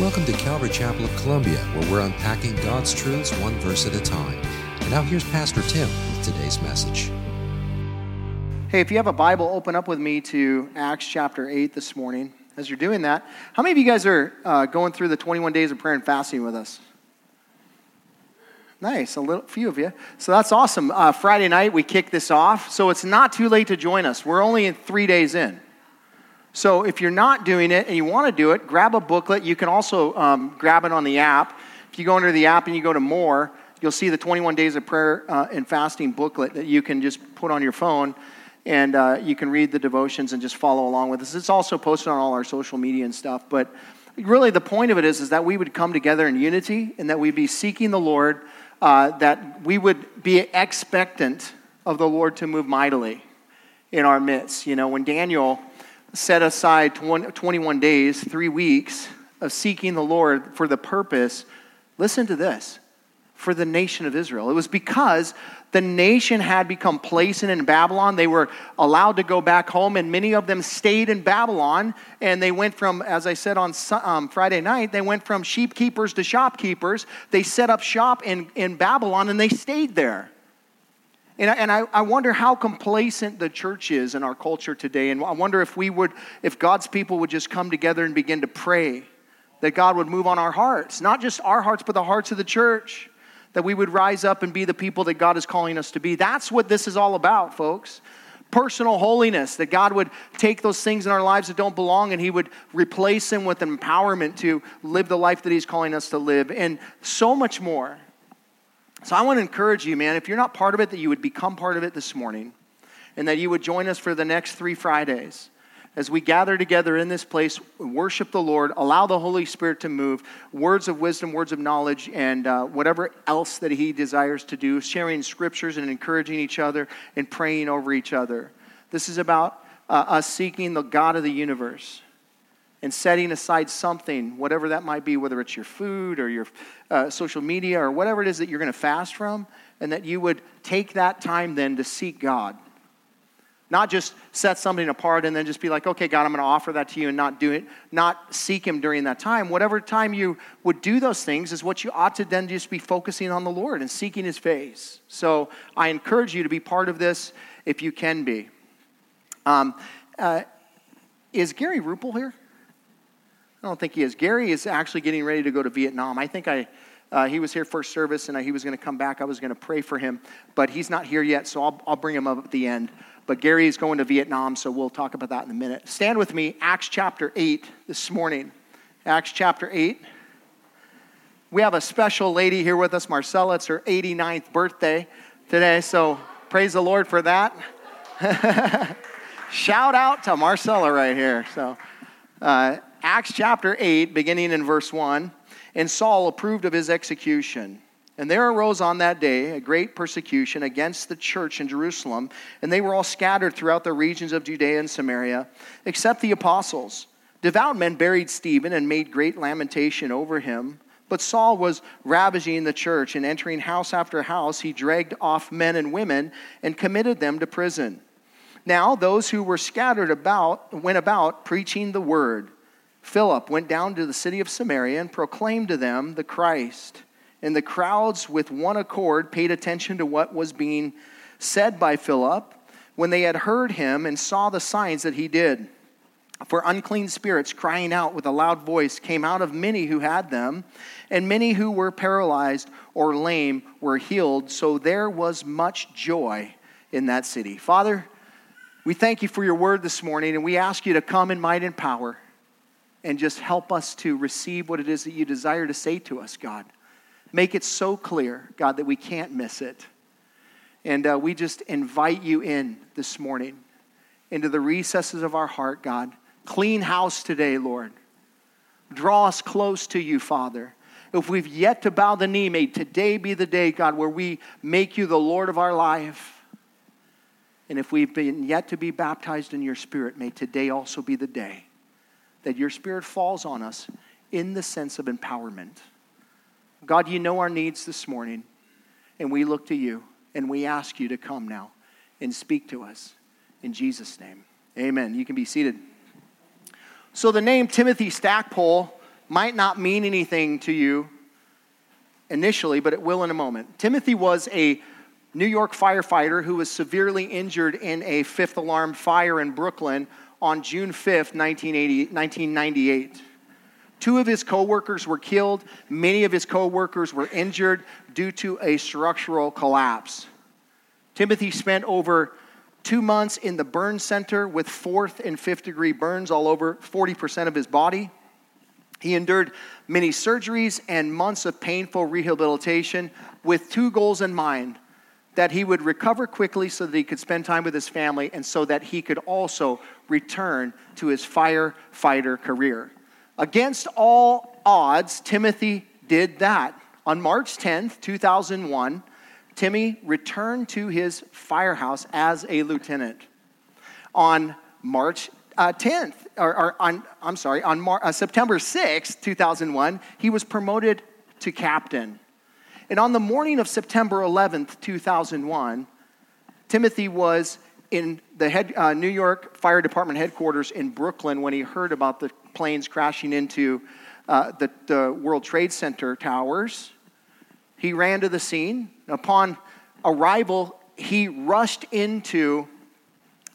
Welcome to Calvary Chapel of Columbia, where we're unpacking God's truths one verse at a time. And now here's Pastor Tim with today's message. Hey, if you have a Bible, open up with me to Acts chapter 8 this morning. As you're doing that, how many of you guys are uh, going through the 21 days of prayer and fasting with us? Nice, a little few of you. So that's awesome. Uh, Friday night we kick this off, so it's not too late to join us. We're only three days in. So if you're not doing it and you want to do it, grab a booklet. You can also um, grab it on the app. If you go under the app and you go to more, you'll see the 21 days of prayer uh, and fasting booklet that you can just put on your phone and uh, you can read the devotions and just follow along with us. It's also posted on all our social media and stuff. But really, the point of it is, is that we would come together in unity and that we'd be seeking the Lord, uh, that we would be expectant of the Lord to move mightily in our midst. You know, when Daniel set aside 21 days, three weeks of seeking the Lord for the purpose, listen to this, for the nation of Israel. It was because the nation had become placent in Babylon. They were allowed to go back home, and many of them stayed in Babylon. And they went from, as I said on um, Friday night, they went from sheep keepers to shopkeepers. They set up shop in, in Babylon and they stayed there. And, I, and I, I wonder how complacent the church is in our culture today. And I wonder if we would, if God's people would just come together and begin to pray that God would move on our hearts, not just our hearts, but the hearts of the church, that we would rise up and be the people that God is calling us to be. That's what this is all about, folks. Personal holiness, that God would take those things in our lives that don't belong and He would replace them with empowerment to live the life that He's calling us to live, and so much more. So I want to encourage you, man, if you're not part of it, that you would become part of it this morning and that you would join us for the next three Fridays as we gather together in this place, worship the Lord, allow the Holy Spirit to move, words of wisdom, words of knowledge, and uh, whatever else that He desires to do, sharing scriptures and encouraging each other and praying over each other. This is about uh, us seeking the God of the universe and setting aside something, whatever that might be, whether it's your food or your uh, social media or whatever it is that you're going to fast from, and that you would take that time then to seek God. Not just set something apart and then just be like, okay, God, I'm going to offer that to you and not do it, not seek Him during that time. Whatever time you would do those things is what you ought to then just be focusing on the Lord and seeking His face. So I encourage you to be part of this if you can be. Um, uh, is Gary Rupel here? I don't think he is. Gary is actually getting ready to go to Vietnam. I think I, uh, he was here first service and he was going to come back. I was going to pray for him, but he's not here yet, so I'll, I'll bring him up at the end. But Gary is going to Vietnam, so we'll talk about that in a minute. Stand with me, Acts chapter 8 this morning. Acts chapter 8. We have a special lady here with us, Marcella. It's her 89th birthday today, so praise the Lord for that. Shout out to Marcella right here. So, uh, Acts chapter 8, beginning in verse 1. And Saul approved of his execution. And there arose on that day a great persecution against the church in Jerusalem, and they were all scattered throughout the regions of Judea and Samaria, except the apostles. Devout men buried Stephen and made great lamentation over him. But Saul was ravaging the church, and entering house after house, he dragged off men and women and committed them to prison. Now, those who were scattered about went about preaching the word. Philip went down to the city of Samaria and proclaimed to them the Christ. And the crowds, with one accord, paid attention to what was being said by Philip when they had heard him and saw the signs that he did. For unclean spirits, crying out with a loud voice, came out of many who had them, and many who were paralyzed or lame were healed. So there was much joy in that city. Father, we thank you for your word this morning, and we ask you to come in might and power and just help us to receive what it is that you desire to say to us, God. Make it so clear, God, that we can't miss it. And uh, we just invite you in this morning into the recesses of our heart, God. Clean house today, Lord. Draw us close to you, Father. If we've yet to bow the knee, may today be the day, God, where we make you the Lord of our life. And if we've been yet to be baptized in your spirit, may today also be the day that your Spirit falls on us in the sense of empowerment. God, you know our needs this morning, and we look to you and we ask you to come now and speak to us. In Jesus' name, amen. You can be seated. So, the name Timothy Stackpole might not mean anything to you initially, but it will in a moment. Timothy was a New York firefighter who was severely injured in a fifth alarm fire in Brooklyn on June 5th, 1998. Two of his coworkers were killed. Many of his coworkers were injured due to a structural collapse. Timothy spent over two months in the burn center with fourth and fifth degree burns all over 40% of his body. He endured many surgeries and months of painful rehabilitation with two goals in mind that he would recover quickly so that he could spend time with his family and so that he could also return to his firefighter career. Against all odds, Timothy did that. On March 10th, 2001, Timmy returned to his firehouse as a lieutenant. On March uh, 10th, or, or, on, I'm sorry, on Mar- uh, September 6th, 2001, he was promoted to captain. And on the morning of September 11th, 2001, Timothy was in the head, uh, New York Fire Department headquarters in Brooklyn when he heard about the planes crashing into uh, the, the World Trade Center towers. He ran to the scene. Upon arrival, he rushed into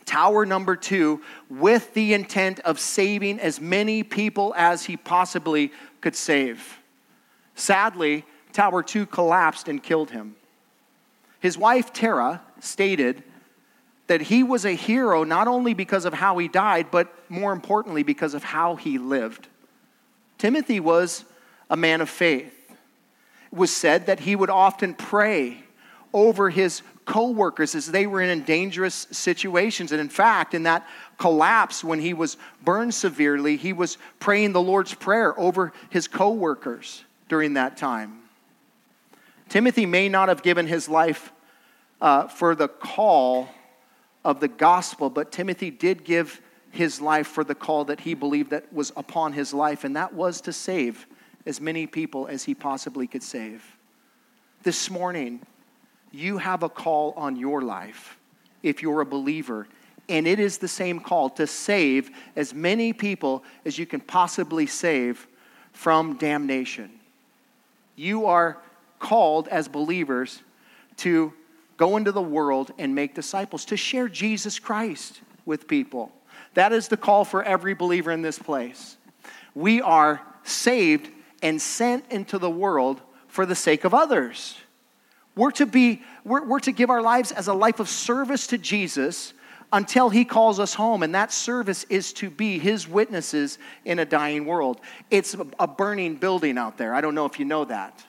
tower number two with the intent of saving as many people as he possibly could save. Sadly, Tower 2 collapsed and killed him. His wife, Tara, stated that he was a hero not only because of how he died, but more importantly, because of how he lived. Timothy was a man of faith. It was said that he would often pray over his co-workers as they were in dangerous situations and in fact in that collapse when he was burned severely he was praying the lord's prayer over his co-workers during that time Timothy may not have given his life uh, for the call of the gospel, but Timothy did give his life for the call that he believed that was upon his life, and that was to save as many people as he possibly could save. This morning, you have a call on your life if you're a believer, and it is the same call to save as many people as you can possibly save from damnation. You are called as believers to go into the world and make disciples, to share Jesus Christ with people. That is the call for every believer in this place. We are saved and sent into the world for the sake of others. We're to be, we're, we're to give our lives as a life of service to Jesus until he calls us home. And that service is to be his witnesses in a dying world. It's a burning building out there. I don't know if you know that.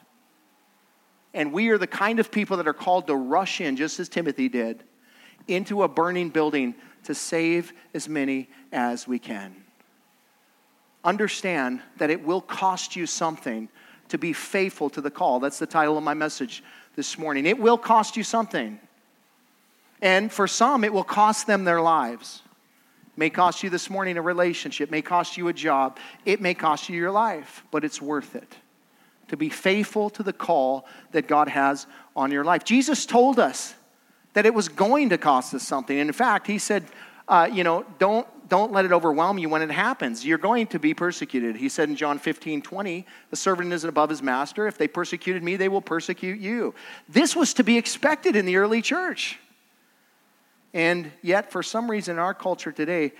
And we are the kind of people that are called to rush in, just as Timothy did, into a burning building to save as many as we can. Understand that it will cost you something to be faithful to the call. That's the title of my message this morning. It will cost you something. And for some, it will cost them their lives. It may cost you this morning a relationship, may cost you a job, it may cost you your life, but it's worth it to be faithful to the call that God has on your life. Jesus told us that it was going to cost us something. And in fact, he said, uh, you know, don't, don't let it overwhelm you when it happens. You're going to be persecuted. He said in John 15, 20, the servant isn't above his master. If they persecuted me, they will persecute you. This was to be expected in the early church. And yet, for some reason in our culture today,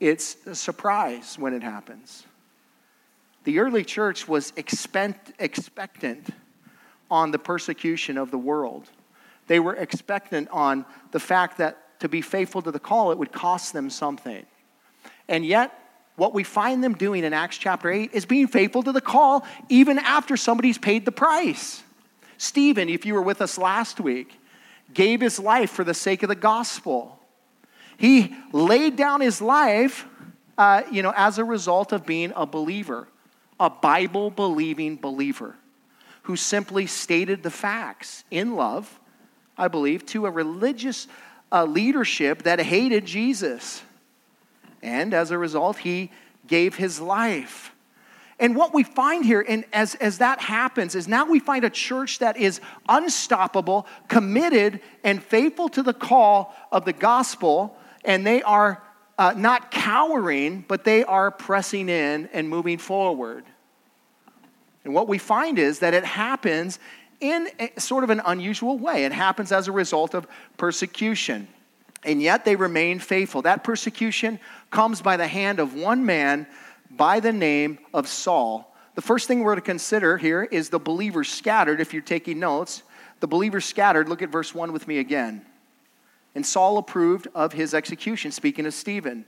it's a surprise when it happens. The early church was expect, expectant on the persecution of the world. They were expectant on the fact that to be faithful to the call, it would cost them something. And yet, what we find them doing in Acts chapter 8 is being faithful to the call even after somebody's paid the price. Stephen, if you were with us last week, gave his life for the sake of the gospel. He laid down his life, uh, you know, as a result of being a believer a Bible believing believer who simply stated the facts in love, I believe, to a religious uh, leadership that hated Jesus. And as a result, he gave his life. And what we find here, and as, as that happens, is now we find a church that is unstoppable, committed, and faithful to the call of the gospel, and they are uh, not cowering, but they are pressing in and moving forward. And what we find is that it happens in sort of an unusual way. It happens as a result of persecution. And yet they remain faithful. That persecution comes by the hand of one man by the name of Saul. The first thing we're to consider here is the believers scattered. If you're taking notes, the believers scattered. Look at verse 1 with me again. And Saul approved of his execution, speaking of Stephen.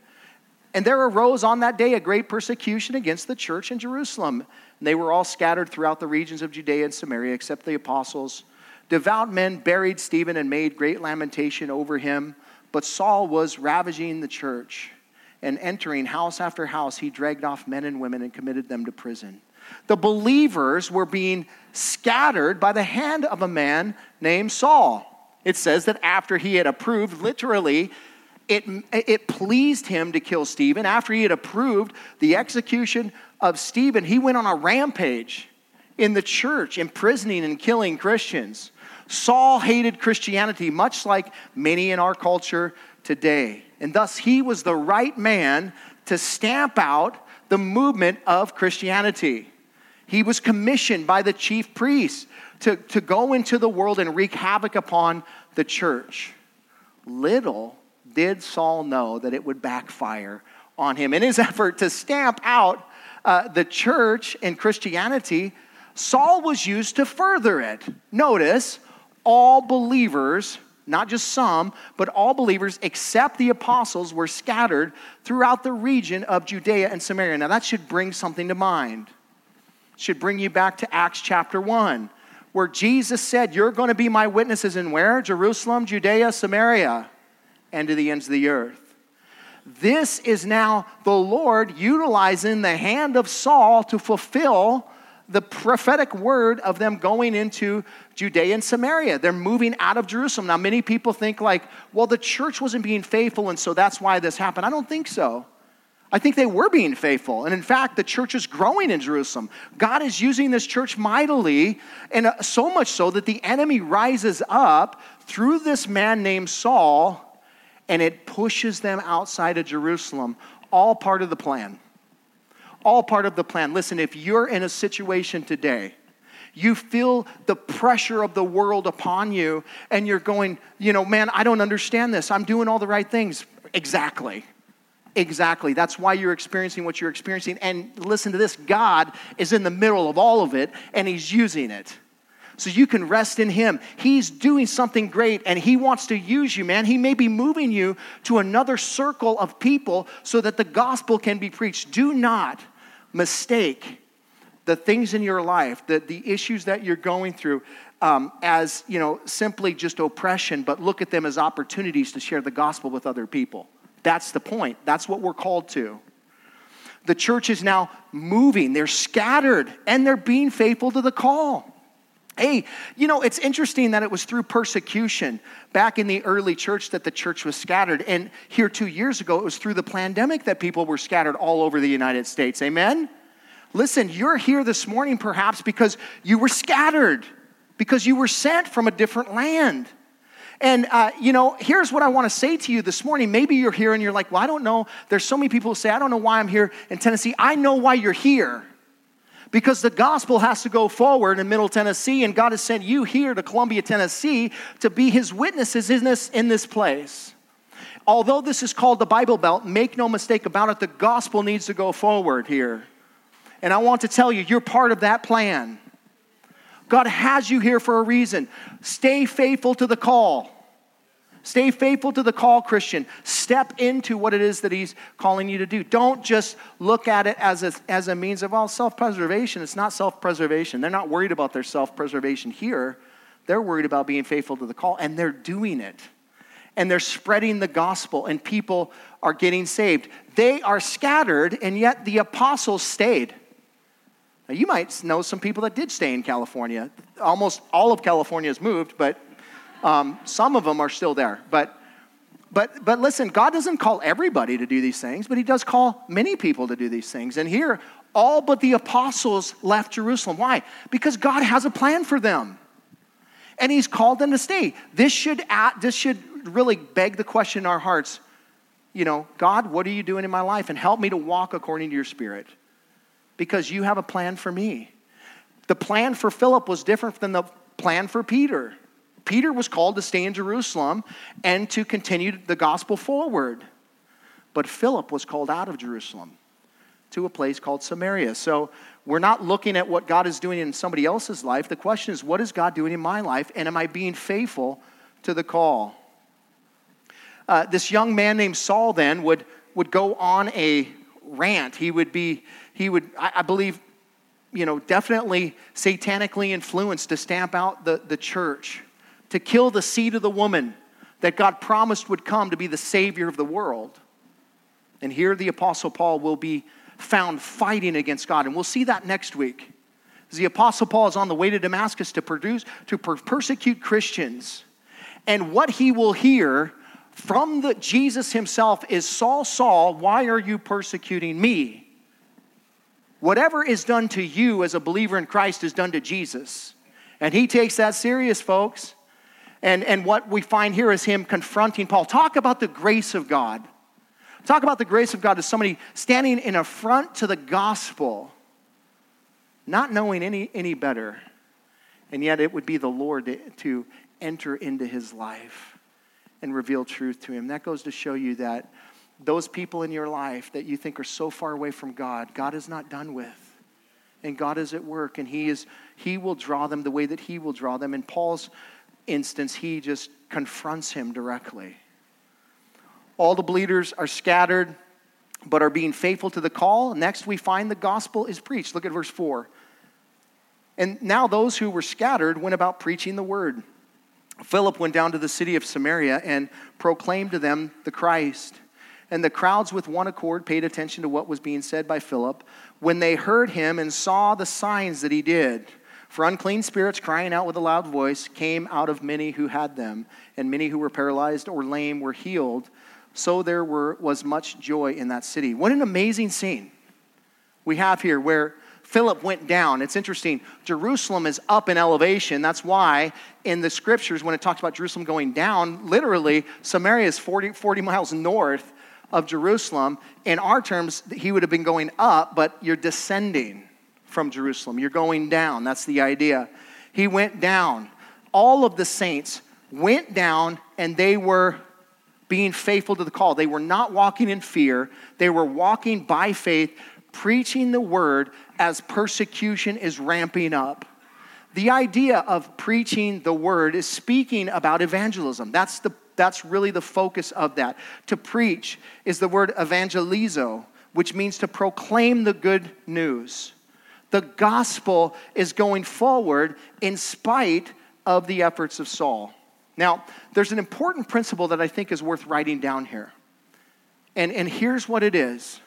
And there arose on that day a great persecution against the church in Jerusalem. And they were all scattered throughout the regions of Judea and Samaria, except the apostles. Devout men buried Stephen and made great lamentation over him. But Saul was ravaging the church. And entering house after house, he dragged off men and women and committed them to prison. The believers were being scattered by the hand of a man named Saul. It says that after he had approved, literally, it, it pleased him to kill Stephen. After he had approved the execution of Stephen, he went on a rampage in the church, imprisoning and killing Christians. Saul hated Christianity, much like many in our culture today. And thus, he was the right man to stamp out the movement of Christianity. He was commissioned by the chief priests to, to go into the world and wreak havoc upon the church. Little did Saul know that it would backfire on him. In his effort to stamp out uh, the church and Christianity, Saul was used to further it. Notice, all believers, not just some, but all believers except the apostles were scattered throughout the region of Judea and Samaria. Now, that should bring something to mind. Should bring you back to Acts chapter 1, where Jesus said, You're going to be my witnesses in where? Jerusalem, Judea, Samaria and to the ends of the earth. This is now the Lord utilizing the hand of Saul to fulfill the prophetic word of them going into Judea and Samaria. They're moving out of Jerusalem. Now, many people think, like, well, the church wasn't being faithful, and so that's why this happened. I don't think so. I think they were being faithful. And in fact, the church is growing in Jerusalem. God is using this church mightily, and uh, so much so that the enemy rises up through this man named Saul and it pushes them outside of Jerusalem. All part of the plan. All part of the plan. Listen, if you're in a situation today, you feel the pressure of the world upon you, and you're going, you know, man, I don't understand this. I'm doing all the right things. Exactly. Exactly. That's why you're experiencing what you're experiencing. And listen to this God is in the middle of all of it, and He's using it so you can rest in Him. He's doing something great and He wants to use you, man. He may be moving you to another circle of people so that the gospel can be preached. Do not mistake the things in your life, the, the issues that you're going through, um, as you know, simply just oppression, but look at them as opportunities to share the gospel with other people. That's the point. That's what we're called to. The church is now moving, they're scattered, and they're being faithful to the call. Hey, you know, it's interesting that it was through persecution back in the early church that the church was scattered. And here two years ago, it was through the pandemic that people were scattered all over the United States. Amen? Listen, you're here this morning perhaps because you were scattered, because you were sent from a different land. And, uh, you know, here's what I want to say to you this morning. Maybe you're here and you're like, well, I don't know. There's so many people who say, I don't know why I'm here in Tennessee. I know why you're here because the gospel has to go forward in Middle Tennessee, and God has sent you here to Columbia, Tennessee to be his witnesses in this, in this place. Although this is called the Bible Belt, make no mistake about it, the gospel needs to go forward here. And I want to tell you, you're part of that plan. God has you here for a reason. Stay faithful to the call. Stay faithful to the call, Christian. Step into what it is that He's calling you to do. Don't just look at it as a, as a means of, well, self preservation. It's not self preservation. They're not worried about their self preservation here. They're worried about being faithful to the call, and they're doing it. And they're spreading the gospel, and people are getting saved. They are scattered, and yet the apostles stayed. Now, you might know some people that did stay in California. Almost all of California has moved, but um, some of them are still there. But, but, but listen, God doesn't call everybody to do these things, but He does call many people to do these things. And here, all but the apostles left Jerusalem. Why? Because God has a plan for them. And He's called them to stay. This should, add, this should really beg the question in our hearts you know, God, what are you doing in my life? And help me to walk according to your spirit because you have a plan for me. The plan for Philip was different than the plan for Peter. Peter was called to stay in Jerusalem and to continue the gospel forward. But Philip was called out of Jerusalem to a place called Samaria. So we're not looking at what God is doing in somebody else's life. The question is, what is God doing in my life? And am I being faithful to the call? Uh, this young man named Saul then would, would go on a rant. He would be, he would, I, I believe, you know, definitely satanically influenced to stamp out the, the church, to kill the seed of the woman that God promised would come to be the Savior of the world. And here the Apostle Paul will be found fighting against God. And we'll see that next week. As the Apostle Paul is on the way to Damascus to, produce, to per- persecute Christians. And what he will hear from the Jesus himself is Saul, Saul, why are you persecuting me? Whatever is done to you as a believer in Christ is done to Jesus. And he takes that serious, folks. And, and what we find here is him confronting Paul. Talk about the grace of God. Talk about the grace of God as somebody standing in affront to the gospel, not knowing any, any better. And yet it would be the Lord to, to enter into his life and reveal truth to him. That goes to show you that those people in your life that you think are so far away from God, God is not done with. And God is at work, and He is He will draw them the way that He will draw them. In Paul's instance, he just confronts him directly. All the believers are scattered, but are being faithful to the call. Next, we find the gospel is preached. Look at verse 4. And now those who were scattered went about preaching the word. Philip went down to the city of Samaria and proclaimed to them the Christ. And the crowds with one accord paid attention to what was being said by Philip when they heard him and saw the signs that he did. For unclean spirits, crying out with a loud voice, came out of many who had them, and many who were paralyzed or lame were healed. So there were, was much joy in that city. What an amazing scene we have here where Philip went down. It's interesting. Jerusalem is up in elevation. That's why in the scriptures, when it talks about Jerusalem going down, literally, Samaria is 40, 40 miles north of Jerusalem. In our terms, he would have been going up, but you're descending from Jerusalem. You're going down. That's the idea. He went down. All of the saints went down and they were being faithful to the call. They were not walking in fear, they were walking by faith, preaching the word as persecution is ramping up. The idea of preaching the word is speaking about evangelism. That's, the, that's really the focus of that. To preach is the word evangelizo, which means to proclaim the good news. The gospel is going forward in spite of the efforts of Saul. Now, there's an important principle that I think is worth writing down here. And, and here's what it is.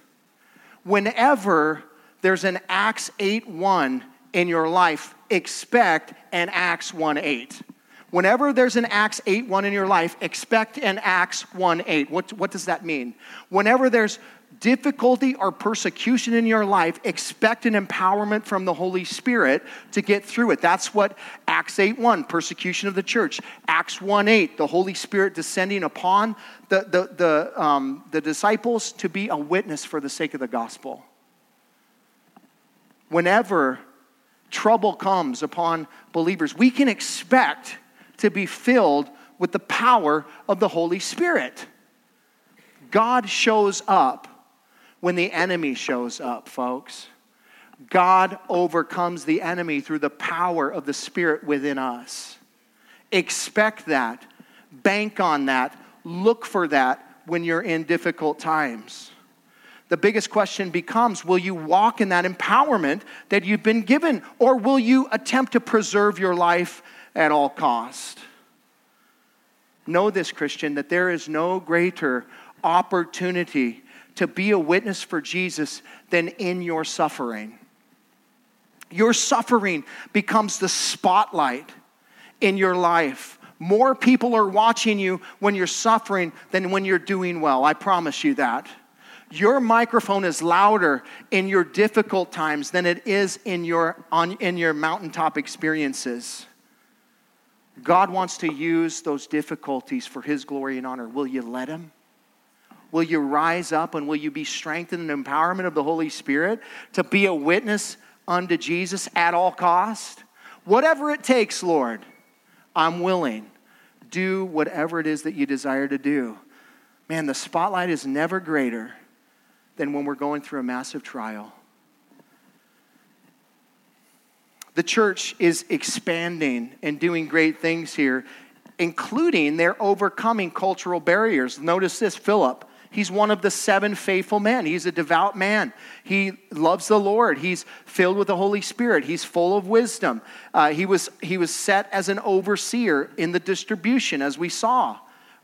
Whenever there's an Acts 8 1 in your life, expect an Acts 1 8. Whenever there's an Acts 8 1 in your life, expect an Acts 1 8. What, what does that mean? Whenever there's difficulty or persecution in your life, expect an empowerment from the Holy Spirit to get through it. That's what Acts 8 1, persecution of the church. Acts 1 8, the Holy Spirit descending upon the, the, the, um, the disciples to be a witness for the sake of the gospel. Whenever trouble comes upon believers, we can expect to be filled with the power of the Holy Spirit. God shows up when the enemy shows up, folks. God overcomes the enemy through the power of the Spirit within us. Expect that. Bank on that. Look for that when you're in difficult times. The biggest question becomes will you walk in that empowerment that you've been given, or will you attempt to preserve your life at all cost? Know this, Christian, that there is no greater opportunity to be a witness for Jesus than in your suffering. Your suffering becomes the spotlight in your life. More people are watching you when you're suffering than when you're doing well. I promise you that. Your microphone is louder in your difficult times than it is in your, on, in your mountaintop experiences. God wants to use those difficulties for His glory and honor. Will you let Him? Will you rise up and will you be strengthened in empowerment of the Holy Spirit to be a witness unto Jesus at all cost. Whatever it takes, Lord, I'm willing. Do whatever it is that you desire to do. Man, the spotlight is never greater than when we're going through a massive trial. The church is expanding and doing great things here, including they're overcoming cultural barriers. Notice this Philip. He's one of the seven faithful men. He's a devout man. He loves the Lord. He's filled with the Holy Spirit. He's full of wisdom. Uh, he, was, he was set as an overseer in the distribution, as we saw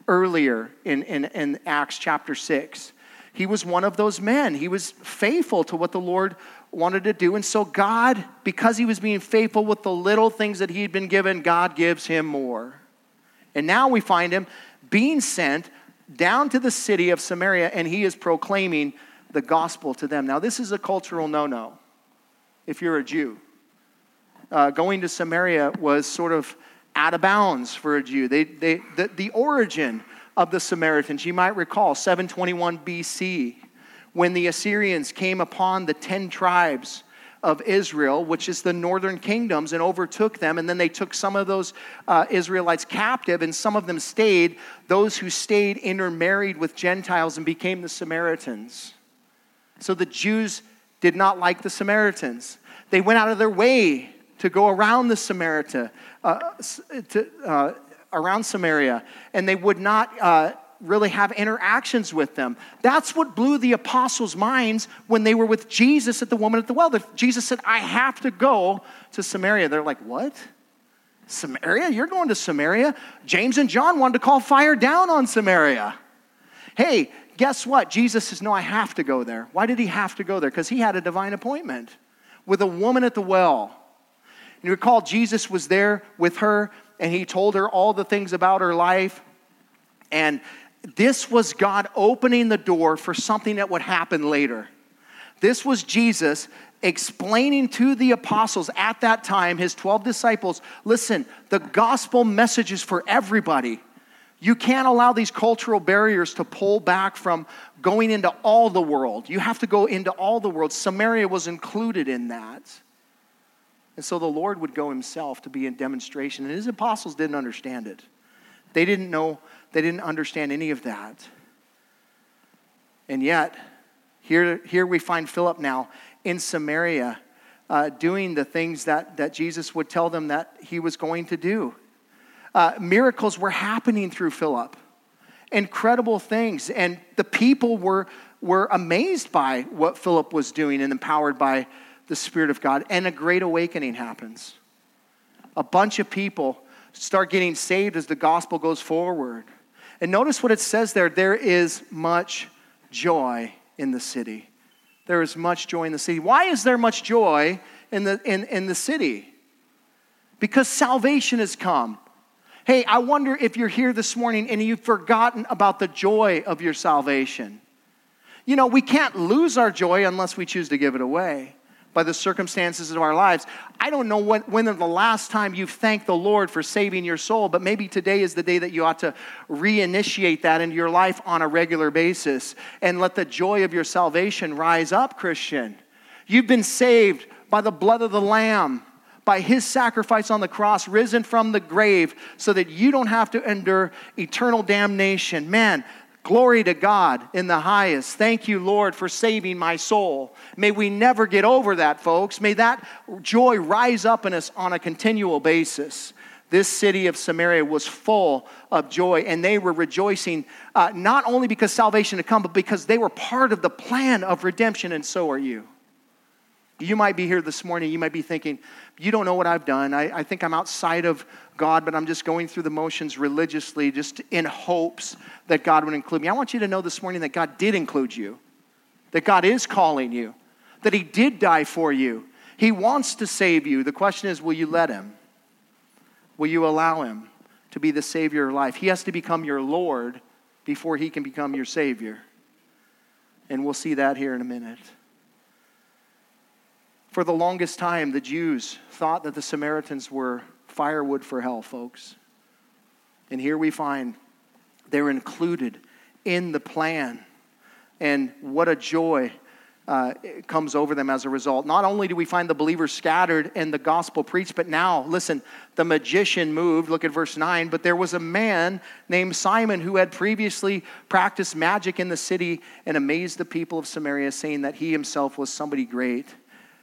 earlier in, in, in Acts chapter 6. He was one of those men. He was faithful to what the Lord wanted to do. And so, God, because he was being faithful with the little things that he had been given, God gives him more. And now we find him being sent down to the city of Samaria, and he is proclaiming the gospel to them. Now, this is a cultural no no if you're a Jew. Uh, going to Samaria was sort of out of bounds for a Jew. They, they, the, the origin of the Samaritans, you might recall, 721 BC, when the Assyrians came upon the 10 tribes of Israel, which is the northern kingdoms, and overtook them. And then they took some of those uh, Israelites captive, and some of them stayed. Those who stayed intermarried with Gentiles and became the Samaritans. So the Jews did not like the Samaritans. They went out of their way to go around the Samaritan, uh, to, uh, around Samaria, and they would not uh, really have interactions with them. That's what blew the apostles' minds when they were with Jesus at the woman at the well. Jesus said, I have to go to Samaria. They're like, What? Samaria? You're going to Samaria? James and John wanted to call fire down on Samaria. Hey, guess what? Jesus says, No, I have to go there. Why did he have to go there? Because he had a divine appointment with a woman at the well. And you recall, Jesus was there with her and he told her all the things about her life. And this was God opening the door for something that would happen later. This was Jesus explaining to the apostles at that time, his 12 disciples, listen, the gospel message is for everybody. You can't allow these cultural barriers to pull back from going into all the world. You have to go into all the world. Samaria was included in that. And so the Lord would go himself to be in demonstration. And his apostles didn't understand it. They didn't know they didn't understand any of that. And yet, here, here we find Philip now in Samaria uh, doing the things that, that Jesus would tell them that he was going to do. Uh, miracles were happening through Philip, incredible things. And the people were, were amazed by what Philip was doing and empowered by the Spirit of God. And a great awakening happens. A bunch of people start getting saved as the gospel goes forward. And notice what it says there there is much joy in the city. There is much joy in the city. Why is there much joy in the, in, in the city? Because salvation has come. Hey, I wonder if you're here this morning and you've forgotten about the joy of your salvation. You know, we can't lose our joy unless we choose to give it away by the circumstances of our lives. I don't know when, when the last time you've thanked the Lord for saving your soul, but maybe today is the day that you ought to reinitiate that into your life on a regular basis and let the joy of your salvation rise up, Christian. You've been saved by the blood of the Lamb by his sacrifice on the cross, risen from the grave, so that you don't have to endure eternal damnation. Man, Glory to God in the highest. Thank you, Lord, for saving my soul. May we never get over that, folks. May that joy rise up in us on a continual basis. This city of Samaria was full of joy, and they were rejoicing uh, not only because salvation had come, but because they were part of the plan of redemption, and so are you. You might be here this morning, you might be thinking, you don't know what I've done. I, I think I'm outside of God, but I'm just going through the motions religiously, just in hopes that God would include me. I want you to know this morning that God did include you, that God is calling you, that He did die for you. He wants to save you. The question is, will you let Him? Will you allow Him to be the Savior of life? He has to become your Lord before He can become your Savior. And we'll see that here in a minute. For the longest time, the Jews thought that the Samaritans were firewood for hell, folks. And here we find they're included in the plan. And what a joy uh, comes over them as a result. Not only do we find the believers scattered and the gospel preached, but now, listen, the magician moved. Look at verse 9. But there was a man named Simon who had previously practiced magic in the city and amazed the people of Samaria, saying that he himself was somebody great.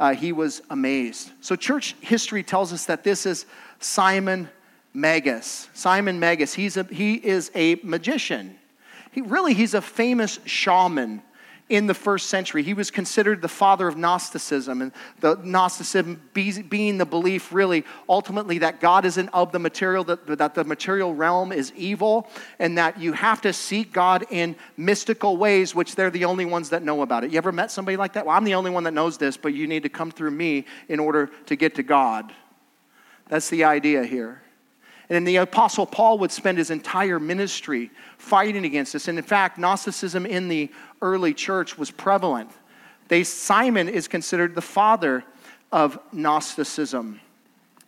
Uh, he was amazed. So, church history tells us that this is Simon Magus. Simon Magus, he's a, he is a magician. He, really, he's a famous shaman in the first century. He was considered the father of Gnosticism, and the Gnosticism being the belief, really, ultimately, that God isn't of the material, that, that the material realm is evil, and that you have to seek God in mystical ways, which they're the only ones that know about it. You ever met somebody like that? Well, I'm the only one that knows this, but you need to come through me in order to get to God. That's the idea here. And the Apostle Paul would spend his entire ministry fighting against this. And in fact, Gnosticism in the early church was prevalent. They, Simon is considered the father of Gnosticism.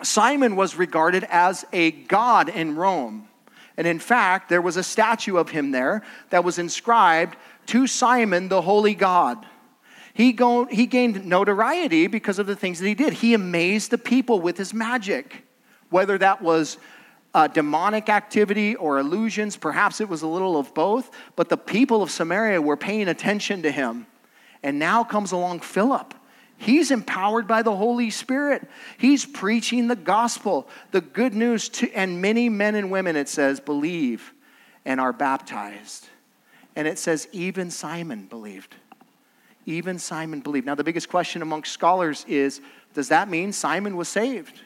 Simon was regarded as a god in Rome. And in fact, there was a statue of him there that was inscribed to Simon, the holy God. He, go, he gained notoriety because of the things that he did. He amazed the people with his magic, whether that was uh, demonic activity or illusions. Perhaps it was a little of both, but the people of Samaria were paying attention to him. And now comes along Philip. He's empowered by the Holy Spirit. He's preaching the gospel, the good news to, and many men and women, it says, believe and are baptized. And it says, even Simon believed. Even Simon believed. Now, the biggest question amongst scholars is does that mean Simon was saved?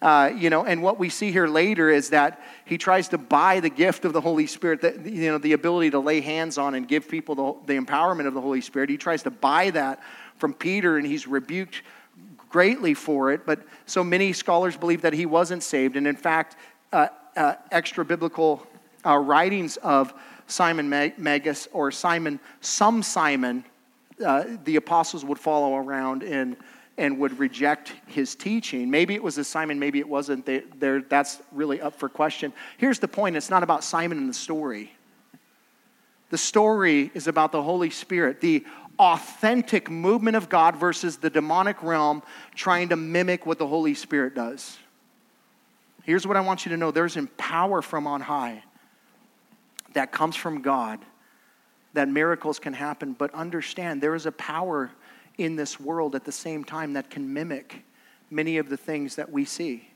Uh, you know, and what we see here later is that he tries to buy the gift of the Holy Spirit, that, you know, the ability to lay hands on and give people the, the empowerment of the Holy Spirit. He tries to buy that from Peter, and he's rebuked greatly for it. But so many scholars believe that he wasn't saved. And in fact, uh, uh, extra biblical uh, writings of Simon Magus or Simon, some Simon, uh, the apostles would follow around in and would reject his teaching. Maybe it was a Simon, maybe it wasn't. They, that's really up for question. Here's the point it's not about Simon and the story. The story is about the Holy Spirit, the authentic movement of God versus the demonic realm trying to mimic what the Holy Spirit does. Here's what I want you to know there's a power from on high that comes from God that miracles can happen, but understand there is a power in this world at the same time that can mimic many of the things that we see.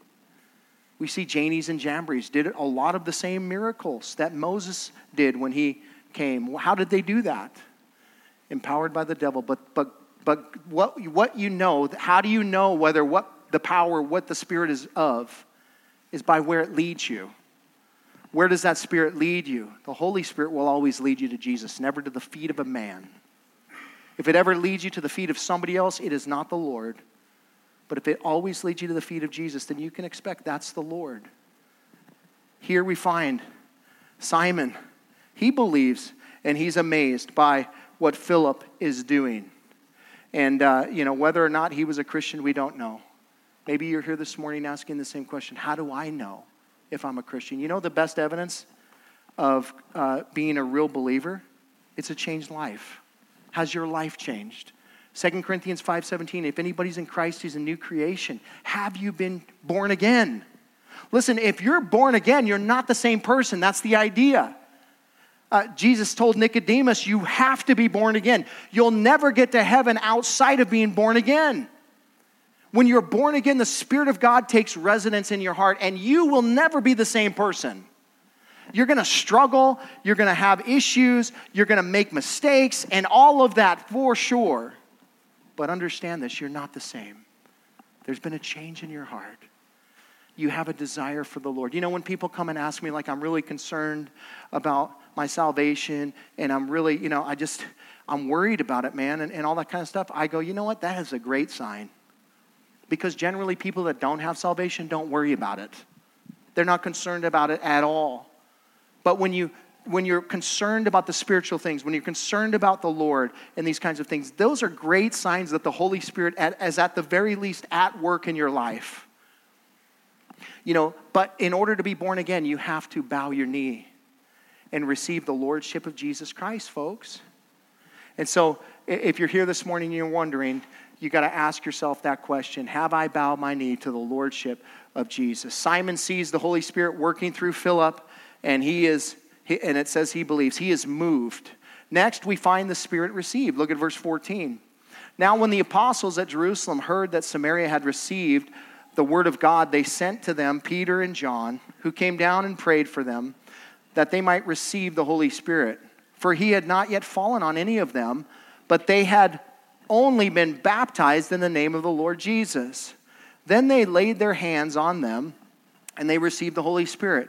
We see Jannes and Jambres did a lot of the same miracles that Moses did when he came. How did they do that? Empowered by the devil. But, but, but what, what you know, how do you know whether what the power, what the Spirit is of, is by where it leads you. Where does that Spirit lead you? The Holy Spirit will always lead you to Jesus, never to the feet of a man. If it ever leads you to the feet of somebody else, it is not the Lord. But if it always leads you to the feet of Jesus, then you can expect that's the Lord. Here we find Simon. He believes and he's amazed by what Philip is doing. And, uh, you know, whether or not he was a Christian, we don't know. Maybe you're here this morning asking the same question How do I know if I'm a Christian? You know, the best evidence of uh, being a real believer? It's a changed life. Has your life changed? 2 Corinthians 5:17 if anybody's in Christ he's a new creation. Have you been born again? Listen, if you're born again, you're not the same person. That's the idea. Uh, Jesus told Nicodemus, You have to be born again. You'll never get to heaven outside of being born again. When you're born again, the Spirit of God takes residence in your heart, and you will never be the same person. You're going to struggle, you're going to have issues, you're going to make mistakes, and all of that for sure. But understand this you're not the same. There's been a change in your heart. you have a desire for the Lord. You know, when people come and ask me, like, I'm really concerned about my salvation and I'm really, you know, I just, I'm worried about it, man, and, and all that kind of stuff, I go, you know what? That is a great sign. Because generally, people that don't have salvation don't worry about it, they're not concerned about it at all. But when you when you're concerned about the spiritual things, when you're concerned about the Lord and these kinds of things, those are great signs that the Holy Spirit is at the very least at work in your life. You know, but in order to be born again, you have to bow your knee and receive the lordship of Jesus Christ, folks. And so, if you're here this morning and you're wondering, you got to ask yourself that question Have I bowed my knee to the lordship of Jesus? Simon sees the Holy Spirit working through Philip, and he is, and it says he believes, he is moved. Next, we find the Spirit received. Look at verse 14. Now, when the apostles at Jerusalem heard that Samaria had received the word of God, they sent to them Peter and John, who came down and prayed for them that they might receive the Holy Spirit. For he had not yet fallen on any of them, but they had only been baptized in the name of the Lord Jesus. Then they laid their hands on them, and they received the Holy Spirit.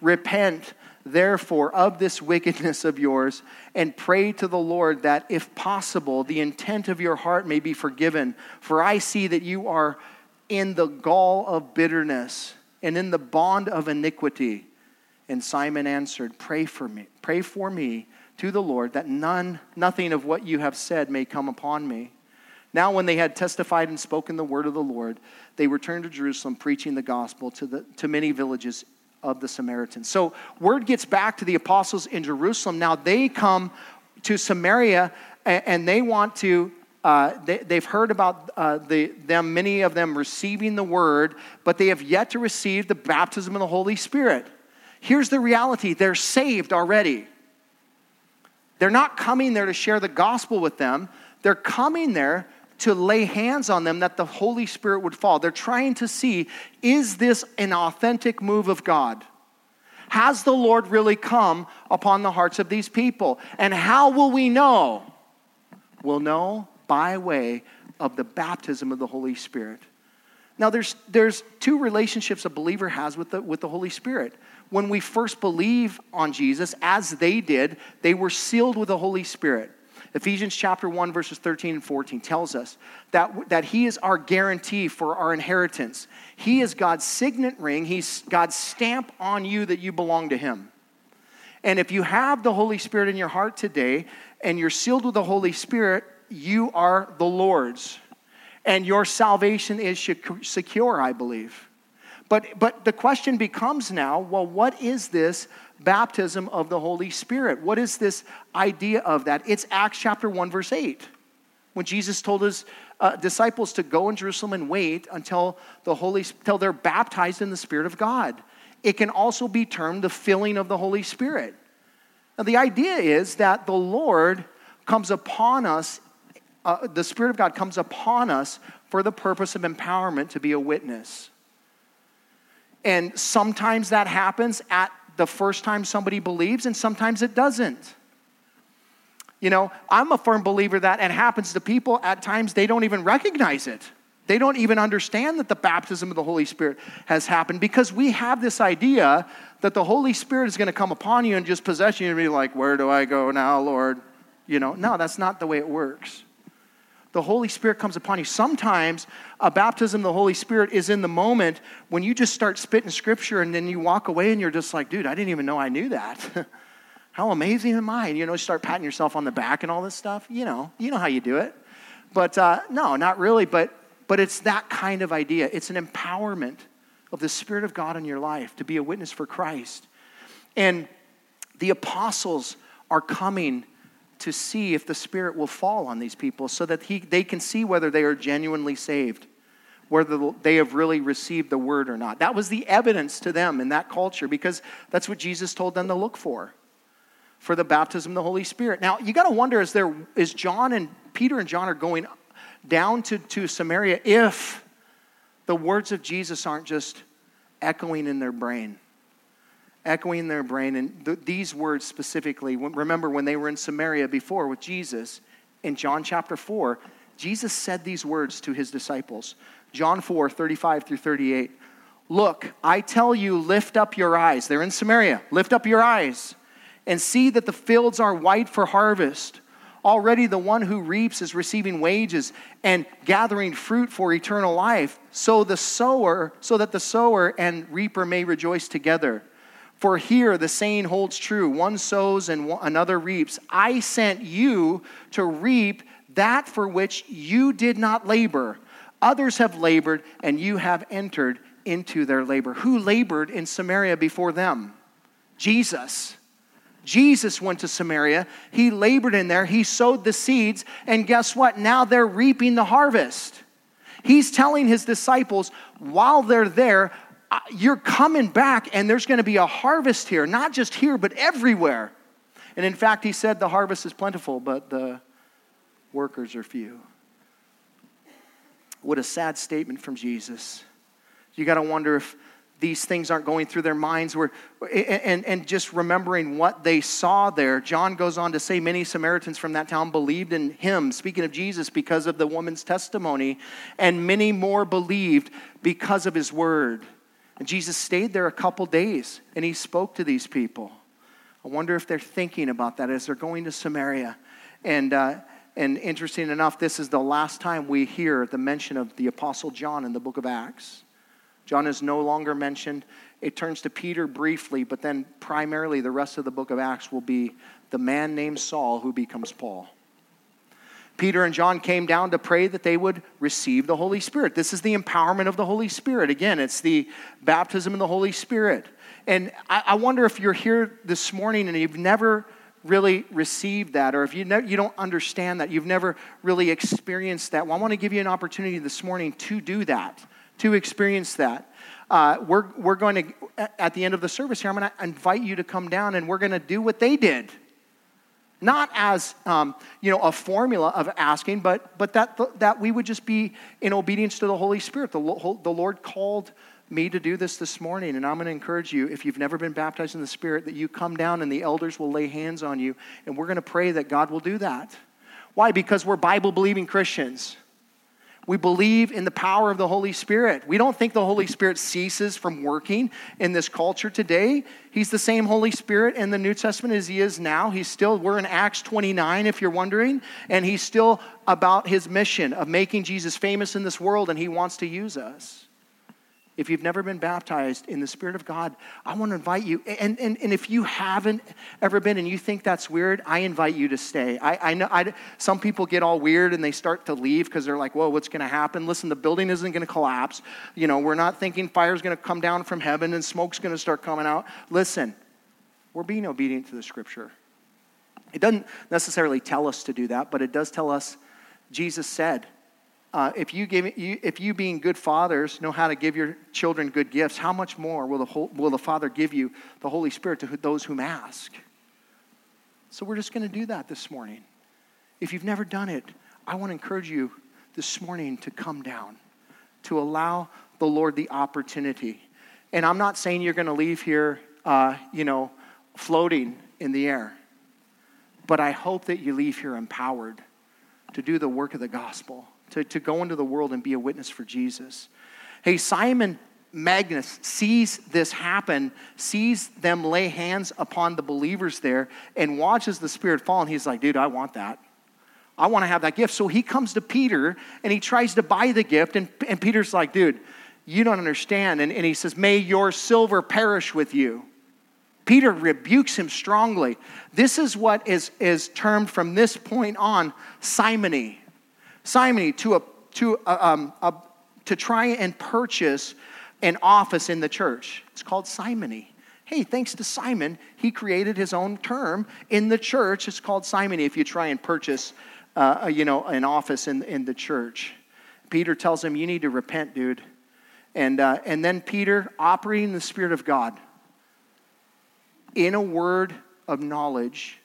Repent therefore, of this wickedness of yours, and pray to the Lord that, if possible, the intent of your heart may be forgiven. For I see that you are in the gall of bitterness and in the bond of iniquity. And Simon answered, Pray for me, pray for me to the Lord that none, nothing of what you have said may come upon me. Now, when they had testified and spoken the word of the Lord, they returned to Jerusalem, preaching the gospel to, the, to many villages of the Samaritans. So word gets back to the apostles in Jerusalem. Now they come to Samaria and, they want to. Uh, they, have heard about uh, the, them, many of them receiving the word, but they have yet to receive the baptism of the Holy Spirit. Here's the reality they're saved already. They're not coming there to share the gospel with them, they're coming there to lay hands on them that the Holy Spirit would fall. They're trying to see is this an authentic move of God? Has the Lord really come upon the hearts of these people? And how will we know? We'll know by way of the baptism of the Holy Spirit. Now, there's, there's two relationships a believer has with the, with the Holy Spirit. When we first believe on Jesus, as they did, they were sealed with the Holy Spirit. Ephesians chapter 1, verses 13 and 14 tells us that, that He is our guarantee for our inheritance. He is God's signet ring, He's God's stamp on you that you belong to Him. And if you have the Holy Spirit in your heart today and you're sealed with the Holy Spirit, you are the Lord's. And your salvation is secure, I believe. But, but the question becomes now well, what is this baptism of the Holy Spirit. What is this idea of that? It's Acts chapter 1, verse 8. When Jesus told his uh, disciples to go in Jerusalem and wait until the Holy until they're baptized in the Spirit of God. It can also be termed the filling of the Holy Spirit. Now, the idea is that the Lord comes upon us, uh, the Spirit of God comes upon us for the purpose of empowerment to be a witness. And sometimes that happens at the first time somebody believes, and sometimes it doesn't. You know, I'm a firm believer that it happens to people at times they don't even recognize it. They don't even understand that the baptism of the Holy Spirit has happened because we have this idea that the Holy Spirit is going to come upon you and just possess you and be like, Where do I go now, Lord? You know, no, that's not the way it works the Holy Spirit comes upon you. Sometimes a baptism of the Holy Spirit is in the moment when you just start spitting scripture and then you walk away and you're just like, dude, I didn't even know I knew that. how amazing am I? And, you know, you start patting yourself on the back and all this stuff. You know, you know how you do it. But uh, no, not really. But, but it's that kind of idea. It's an empowerment of the Spirit of God in your life to be a witness for Christ. And the apostles are coming to see if the Spirit will fall on these people so that he, they can see whether they are genuinely saved, whether they have really received the word or not. That was the evidence to them in that culture because that's what Jesus told them to look for. for the baptism of the Holy Spirit. Now, you got to wonder is there is John and Peter and John are going down to, to Samaria if the words of Jesus aren't just echoing in their brain. Echoing in their brain. And th- these words specifically, remember when they were in Samaria before with Jesus, in John chapter 4, Jesus said these words to his disciples. John 4, 35 through 38. Look, I tell you, lift up your eyes. They're in Samaria. Lift up your eyes and see that the fields are white for harvest. Already the one who reaps is receiving wages and gathering fruit for eternal life, so the sower, so that the sower and reaper may rejoice together. For here the saying holds true one sows and another reaps. I sent you to reap that for which you did not labor. Others have labored, and you have entered into their labor. Who labored in Samaria before them? Jesus. Jesus went to Samaria. He labored in there. He sowed the seeds. And guess what? Now they're reaping the harvest. He's telling his disciples while they're there, you're coming back and there's going to be a harvest here, not just here, but everywhere. And in fact, he said the harvest is plentiful, but the workers are few. What a sad statement from Jesus. You got to wonder if these things aren't going through their minds where, and, and just remembering what they saw there john goes on to say many samaritans from that town believed in him speaking of jesus because of the woman's testimony and many more believed because of his word and jesus stayed there a couple days and he spoke to these people i wonder if they're thinking about that as they're going to samaria and uh, and interesting enough this is the last time we hear the mention of the apostle john in the book of acts John is no longer mentioned. It turns to Peter briefly, but then primarily the rest of the book of Acts will be the man named Saul who becomes Paul. Peter and John came down to pray that they would receive the Holy Spirit. This is the empowerment of the Holy Spirit. Again, it's the baptism of the Holy Spirit. And I, I wonder if you're here this morning and you've never really received that, or if you, ne- you don't understand that, you've never really experienced that. Well, I want to give you an opportunity this morning to do that to experience that. Uh, we're, we're going to, at the end of the service here, I'm going to invite you to come down and we're going to do what they did. Not as, um, you know, a formula of asking, but, but that, that we would just be in obedience to the Holy Spirit. The, the Lord called me to do this this morning, and I'm going to encourage you, if you've never been baptized in the Spirit, that you come down and the elders will lay hands on you, and we're going to pray that God will do that. Why? Because we're Bible believing Christians. We believe in the power of the Holy Spirit. We don't think the Holy Spirit ceases from working in this culture today. He's the same Holy Spirit in the New Testament as he is now. He's still, we're in Acts 29, if you're wondering, and he's still about his mission of making Jesus famous in this world, and he wants to use us if you've never been baptized in the Spirit of God, I want to invite you. And, and, and if you haven't ever been and you think that's weird, I invite you to stay. I, I know I, some people get all weird and they start to leave because they're like, whoa, what's going to happen? Listen, the building isn't going to collapse. You know, we're not thinking fire's going to come down from heaven and smoke's going to start coming out. Listen, we're being obedient to the Scripture. It doesn't necessarily tell us to do that, but it does tell us, Jesus said, uh, if, you give, you, if you being good fathers know how to give your children good gifts, how much more will the, whole, will the Father give you the Holy Spirit to those whom ask? So we're just going to do that this morning. If you've never done it, I want to encourage you this morning to come down, to allow the Lord the opportunity. And I'm not saying you're going to leave here, uh, you know, floating in the air, but I hope that you leave here empowered to do the work of the gospel to, to go into the world and be a witness for Jesus. Hey, Simon Magus sees this happen, sees them lay hands upon the believers there, and watches the Spirit fall, and he's like, dude, I want that. I want to have that gift. So he comes to Peter and he tries to buy the gift, and, and Peter's like, dude, you don't understand. And, and he says, May your silver perish with you. Peter rebukes him strongly. This is what is, is termed from this point on simony simony to, a, to, a, um, a, to try and purchase an office in the church. It's called simony. Hey, thanks to Simon, he created his own term in the church. It's called simony if you try and purchase uh, you know, an office in, in the church. Peter tells him, You need to repent, dude. And, uh, and then Peter, operating the Spirit of God, in a word of knowledge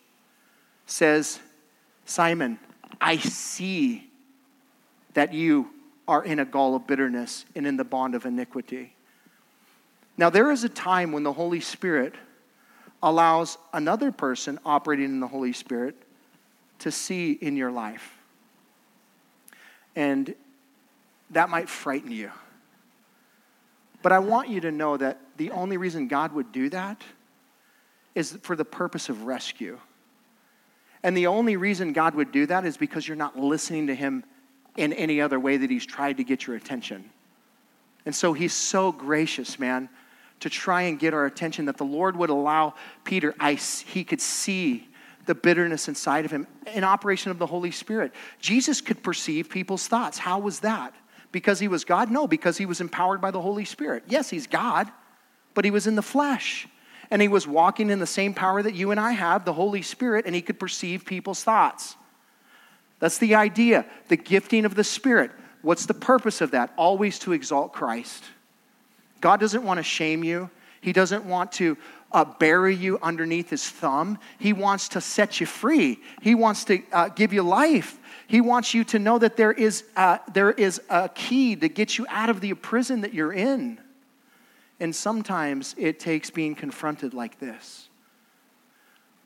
says, Simon, I see that you are in a gall of bitterness and in the bond of iniquity. Now, there is a time when the Holy Spirit allows another person operating in the Holy Spirit to see in your life. And that might frighten you. But I want you to know that the only reason God would do that is for the purpose of rescue. And the only reason God would do that is because you're not listening to Him in any other way that He's tried to get your attention. And so He's so gracious, man, to try and get our attention that the Lord would allow Peter, I, he could see the bitterness inside of him, an operation of the Holy Spirit. Jesus could perceive people's thoughts. How was that? Because he was God? No, because he was empowered by the Holy Spirit. Yes, he's God, but he was in the flesh. And he was walking in the same power that you and I have, the Holy Spirit, and he could perceive people's thoughts. That's the idea, the gifting of the Spirit. What's the purpose of that? Always to exalt Christ. God doesn't want to shame you. He doesn't want to uh, bury you underneath his thumb. He wants to set you free. He wants to uh, give you life. He wants you to know that there is, uh, there is a key to get you out of the prison that you're in. And sometimes it takes being confronted like this,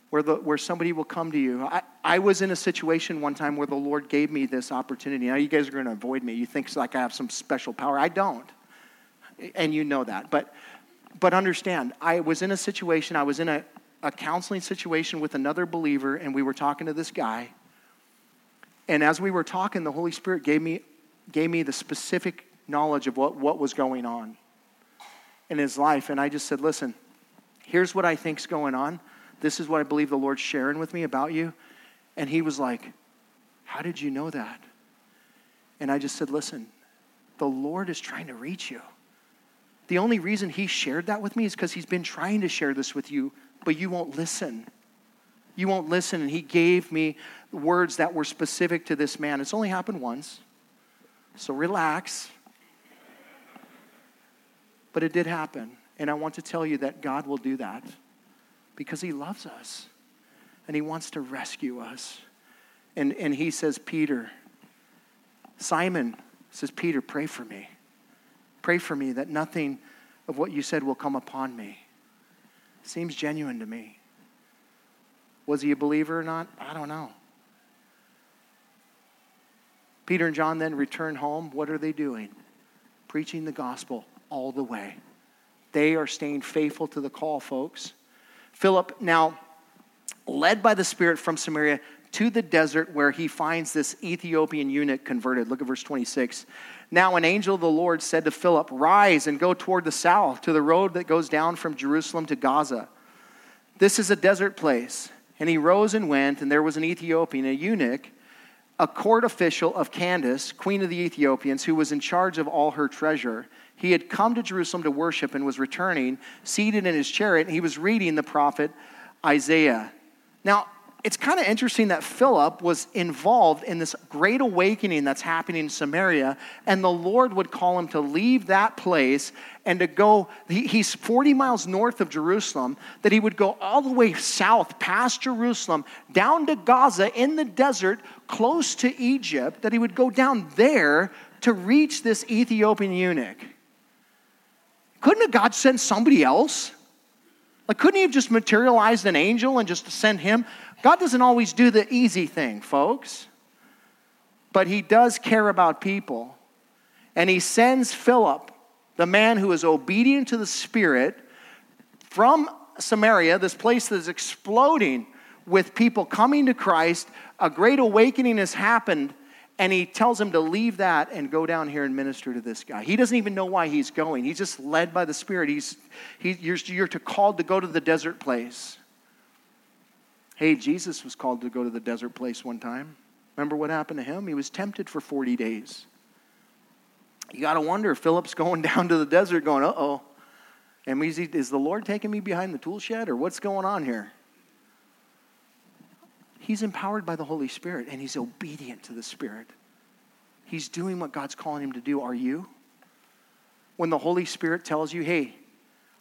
where, the, where somebody will come to you. I, I was in a situation one time where the Lord gave me this opportunity. Now, you guys are going to avoid me. You think like I have some special power. I don't. And you know that. But but understand, I was in a situation, I was in a, a counseling situation with another believer, and we were talking to this guy. And as we were talking, the Holy Spirit gave me, gave me the specific knowledge of what, what was going on in his life. And I just said, listen, here's what I think's going on. This is what I believe the Lord's sharing with me about you. And he was like, How did you know that? And I just said, Listen, the Lord is trying to reach you. The only reason he shared that with me is because he's been trying to share this with you, but you won't listen. You won't listen. And he gave me words that were specific to this man. It's only happened once. So relax. But it did happen. And I want to tell you that God will do that because he loves us and he wants to rescue us. And, and he says, Peter, Simon says, Peter, pray for me. Pray for me that nothing of what you said will come upon me. Seems genuine to me. Was he a believer or not? I don't know. Peter and John then return home. What are they doing? Preaching the gospel all the way. They are staying faithful to the call, folks. Philip, now led by the Spirit from Samaria to the desert where he finds this Ethiopian eunuch converted. Look at verse 26. Now, an angel of the Lord said to Philip, Rise and go toward the south to the road that goes down from Jerusalem to Gaza. This is a desert place. And he rose and went, and there was an Ethiopian, a eunuch, a court official of Candace, queen of the Ethiopians, who was in charge of all her treasure. He had come to Jerusalem to worship and was returning, seated in his chariot, and he was reading the prophet Isaiah. Now, it's kind of interesting that Philip was involved in this great awakening that's happening in Samaria, and the Lord would call him to leave that place and to go. He, he's 40 miles north of Jerusalem, that he would go all the way south past Jerusalem, down to Gaza in the desert, close to Egypt, that he would go down there to reach this Ethiopian eunuch. Couldn't God send somebody else? Like, couldn't he have just materialized an angel and just send him? God doesn't always do the easy thing, folks, but He does care about people. And He sends Philip, the man who is obedient to the Spirit, from Samaria, this place that is exploding with people coming to Christ. A great awakening has happened, and he tells him to leave that and go down here and minister to this guy. He doesn't even know why he's going. He's just led by the Spirit. He's, he, you're, you're called to go to the desert place. Hey, Jesus was called to go to the desert place one time. Remember what happened to him? He was tempted for 40 days. You got to wonder, Philip's going down to the desert going, uh oh. And is, he, is the Lord taking me behind the tool shed or what's going on here? He's empowered by the Holy Spirit and he's obedient to the Spirit. He's doing what God's calling him to do. Are you? When the Holy Spirit tells you, hey,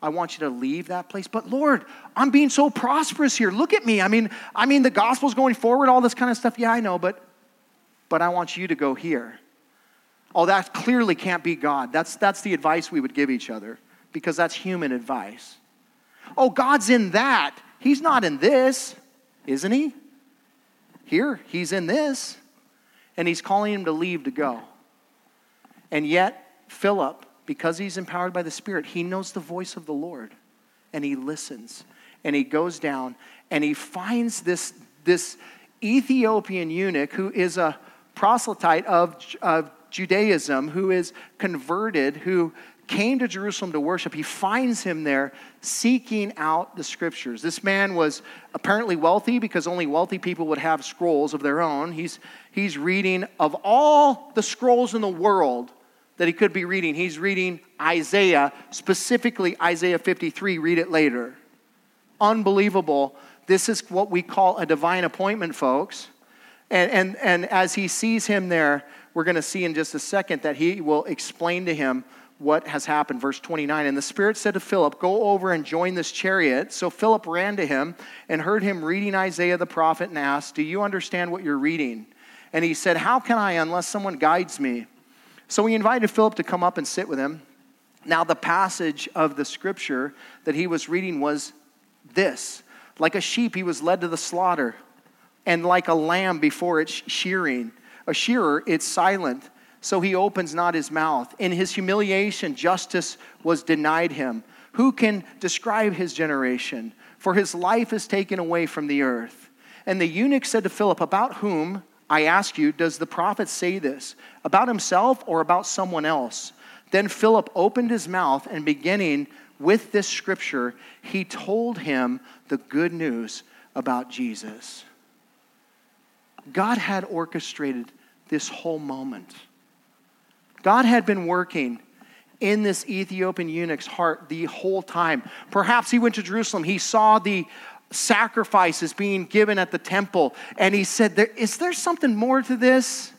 I want you to leave that place. But Lord, I'm being so prosperous here. Look at me. I mean, I mean the gospel's going forward, all this kind of stuff. Yeah, I know, but but I want you to go here. Oh, that clearly can't be God. That's that's the advice we would give each other because that's human advice. Oh, God's in that. He's not in this, isn't he? Here, he's in this. And he's calling him to leave to go. And yet, Philip because he's empowered by the Spirit, he knows the voice of the Lord and he listens and he goes down and he finds this, this Ethiopian eunuch who is a proselyte of, of Judaism, who is converted, who came to Jerusalem to worship. He finds him there seeking out the scriptures. This man was apparently wealthy because only wealthy people would have scrolls of their own. He's, he's reading of all the scrolls in the world that he could be reading. He's reading Isaiah, specifically Isaiah 53. Read it later. Unbelievable. This is what we call a divine appointment, folks. And, and, and as he sees him there, we're going to see in just a second that he will explain to him what has happened. Verse 29 And the Spirit said to Philip, Go over and join this chariot. So Philip ran to him and heard him reading Isaiah the prophet and asked, Do you understand what you're reading? And he said, How can I unless someone guides me? So he invited Philip to come up and sit with him. Now, the passage of the scripture that he was reading was this Like a sheep, he was led to the slaughter, and like a lamb before its shearing. A shearer, it's silent, so he opens not his mouth. In his humiliation, justice was denied him. Who can describe his generation? For his life is taken away from the earth. And the eunuch said to Philip, About whom I ask you, does the prophet say this about himself or about someone else? Then Philip opened his mouth and beginning with this scripture, he told him the good news about Jesus. God had orchestrated this whole moment. God had been working in this Ethiopian eunuch's heart the whole time. Perhaps he went to Jerusalem, he saw the sacrifices being given at the temple. And he said, Is there something more to this?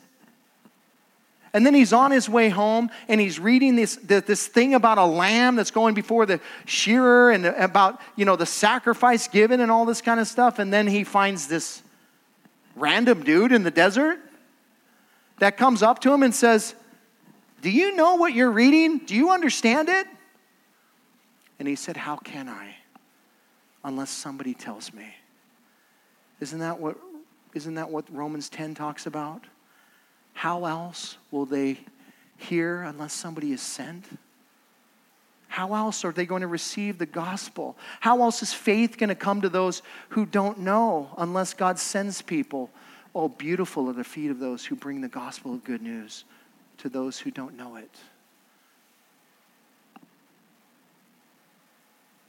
And then he's on his way home and he's reading this, this thing about a lamb that's going before the shearer and about, you know, the sacrifice given and all this kind of stuff. And then he finds this random dude in the desert that comes up to him and says, Do you know what you're reading? Do you understand it? And he said, How can I? unless somebody tells me. Isn't that what, isn't that what Romans 10 talks about? How else will they hear unless somebody is sent? How else are they going to receive the gospel? How else is faith going to come to those who don't know unless God sends people? Oh, beautiful are the feet of those who bring the gospel of good news to those who don't know it.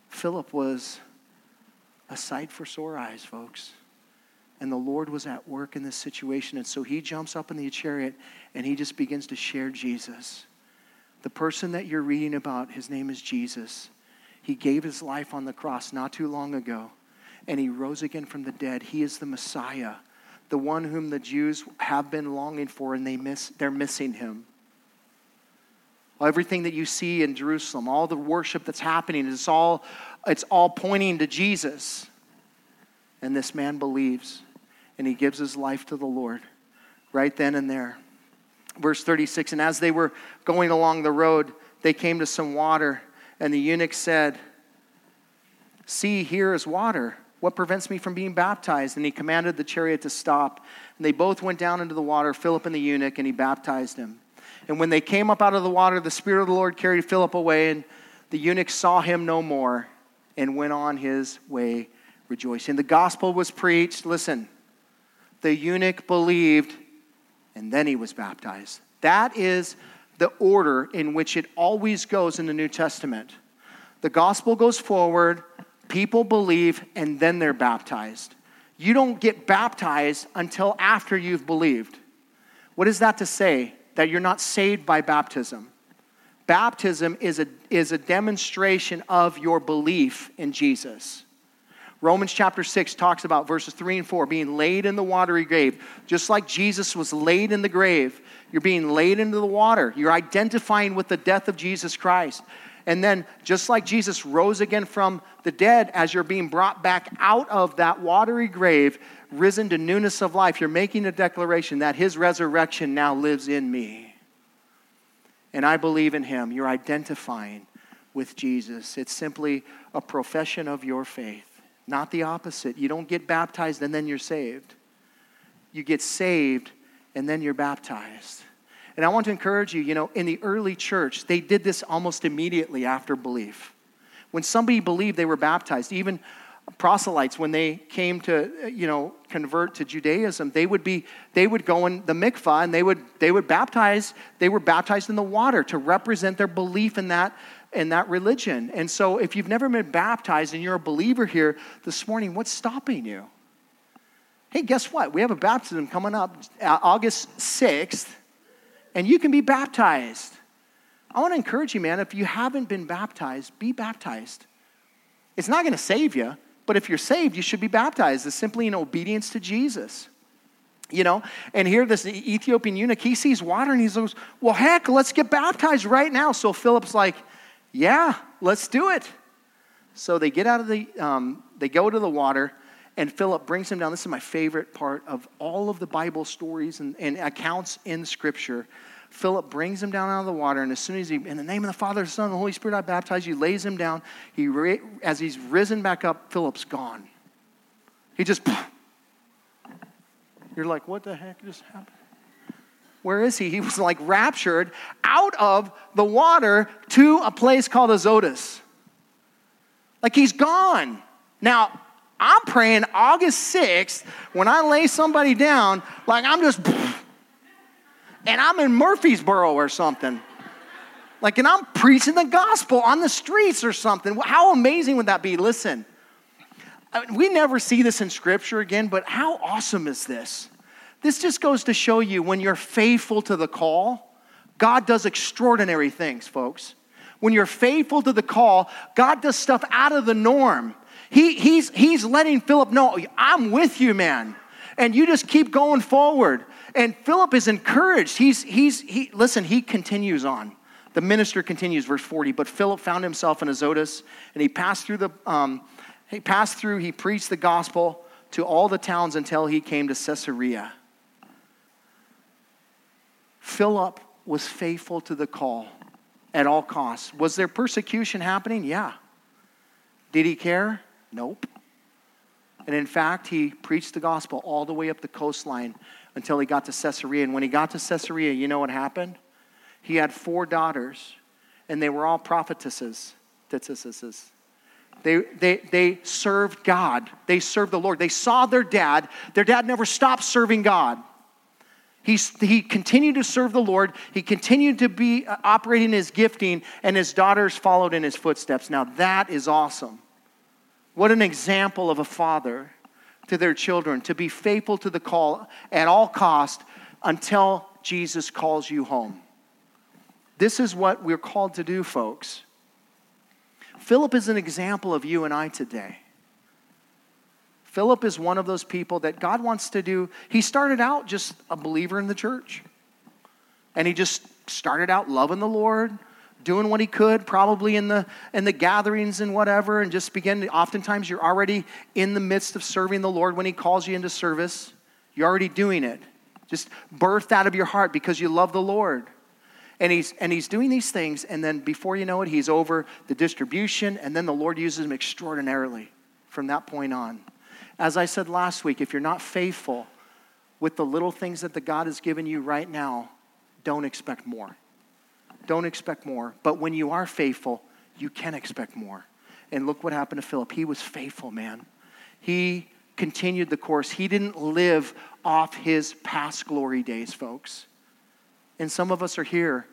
Philip was a sight for sore eyes, folks. And the Lord was at work in this situation. And so he jumps up in the chariot and he just begins to share Jesus. The person that you're reading about, his name is Jesus. He gave his life on the cross not too long ago, and he rose again from the dead. He is the Messiah, the one whom the Jews have been longing for, and they miss, they're missing him. Everything that you see in Jerusalem, all the worship that's happening, it's all, it's all pointing to Jesus. And this man believes, and he gives his life to the Lord right then and there. Verse 36 And as they were going along the road, they came to some water, and the eunuch said, See, here is water. What prevents me from being baptized? And he commanded the chariot to stop. And they both went down into the water, Philip and the eunuch, and he baptized him. And when they came up out of the water, the Spirit of the Lord carried Philip away, and the eunuch saw him no more and went on his way rejoicing. The gospel was preached. Listen, the eunuch believed, and then he was baptized. That is the order in which it always goes in the New Testament. The gospel goes forward, people believe, and then they're baptized. You don't get baptized until after you've believed. What is that to say? that you're not saved by baptism. Baptism is a, is a demonstration of your belief in Jesus. Romans chapter 6 talks about verses 3 and 4 being laid in the watery grave. Just like Jesus was laid in the grave, you're being laid into the water. You're identifying with the death of Jesus Christ. And then, just like Jesus rose again from the dead, as you're being brought back out of that watery grave, risen to newness of life, you're making a declaration that his resurrection now lives in me. And I believe in him. You're identifying with Jesus. It's simply a profession of your faith, not the opposite. You don't get baptized and then you're saved. You get saved and then you're baptized. And I want to encourage you, you know, in the early church, they did this almost immediately after belief. When somebody believed, they were baptized. Even proselytes, when they came to, you know, convert to Judaism, they would be, they would go in the mikvah and they would, they would baptize, they were baptized in the water to represent their belief in that, in that religion. And so if you've never been baptized and you're a believer here this morning, what's stopping you? Hey, guess what? We have a baptism coming up uh, August 6th, and you can be baptized. I want to encourage you, man, if you haven't been baptized, be baptized. It's not going to save you, but if you're saved, you should be baptized. It's simply in obedience to Jesus. You know, and here this Ethiopian eunuch, he sees water and he goes, Well, heck, let's get baptized right now. So Philip's like, Yeah, let's do it. So they get out of the, um, they go to the water and Philip brings him down. This is my favorite part of all of the Bible stories and, and accounts in Scripture. Philip brings him down out of the water, and as soon as he, in the name of the Father, the Son, and the Holy Spirit, I baptize you, lays him down. He, as he's risen back up, Philip's gone. He just, you're like, what the heck just happened? Where is he? He was like raptured out of the water to a place called Azotus. Like he's gone. Now, I'm praying August 6th when I lay somebody down, like I'm just, and I'm in Murfreesboro or something. Like, and I'm preaching the gospel on the streets or something. How amazing would that be? Listen, we never see this in scripture again, but how awesome is this? This just goes to show you when you're faithful to the call, God does extraordinary things, folks. When you're faithful to the call, God does stuff out of the norm. He, he's, he's letting Philip know, I'm with you, man. And you just keep going forward. And Philip is encouraged. He's, he's, he, listen, he continues on. The minister continues, verse 40. But Philip found himself in Azotus, and he passed through the, um, he passed through, he preached the gospel to all the towns until he came to Caesarea. Philip was faithful to the call at all costs. Was there persecution happening? Yeah. Did he care? Nope. And in fact, he preached the gospel all the way up the coastline until he got to Caesarea. And when he got to Caesarea, you know what happened? He had four daughters, and they were all prophetesses. They, they, they served God. They served the Lord. They saw their dad. Their dad never stopped serving God. He, he continued to serve the Lord. He continued to be uh, operating his gifting, and his daughters followed in his footsteps. Now, that is awesome. What an example of a father to their children to be faithful to the call at all cost until Jesus calls you home. This is what we're called to do, folks. Philip is an example of you and I today. Philip is one of those people that God wants to do. He started out just a believer in the church. And he just started out loving the Lord, doing what he could, probably in the in the gatherings and whatever, and just begin. To, oftentimes, you're already in the midst of serving the Lord when He calls you into service. You're already doing it, just birthed out of your heart because you love the Lord. And he's and he's doing these things, and then before you know it, he's over the distribution, and then the Lord uses him extraordinarily from that point on. As I said last week, if you're not faithful with the little things that the God has given you right now, don't expect more. Don't expect more. But when you are faithful, you can expect more. And look what happened to Philip. He was faithful, man. He continued the course. He didn't live off his past glory days, folks. And some of us are here.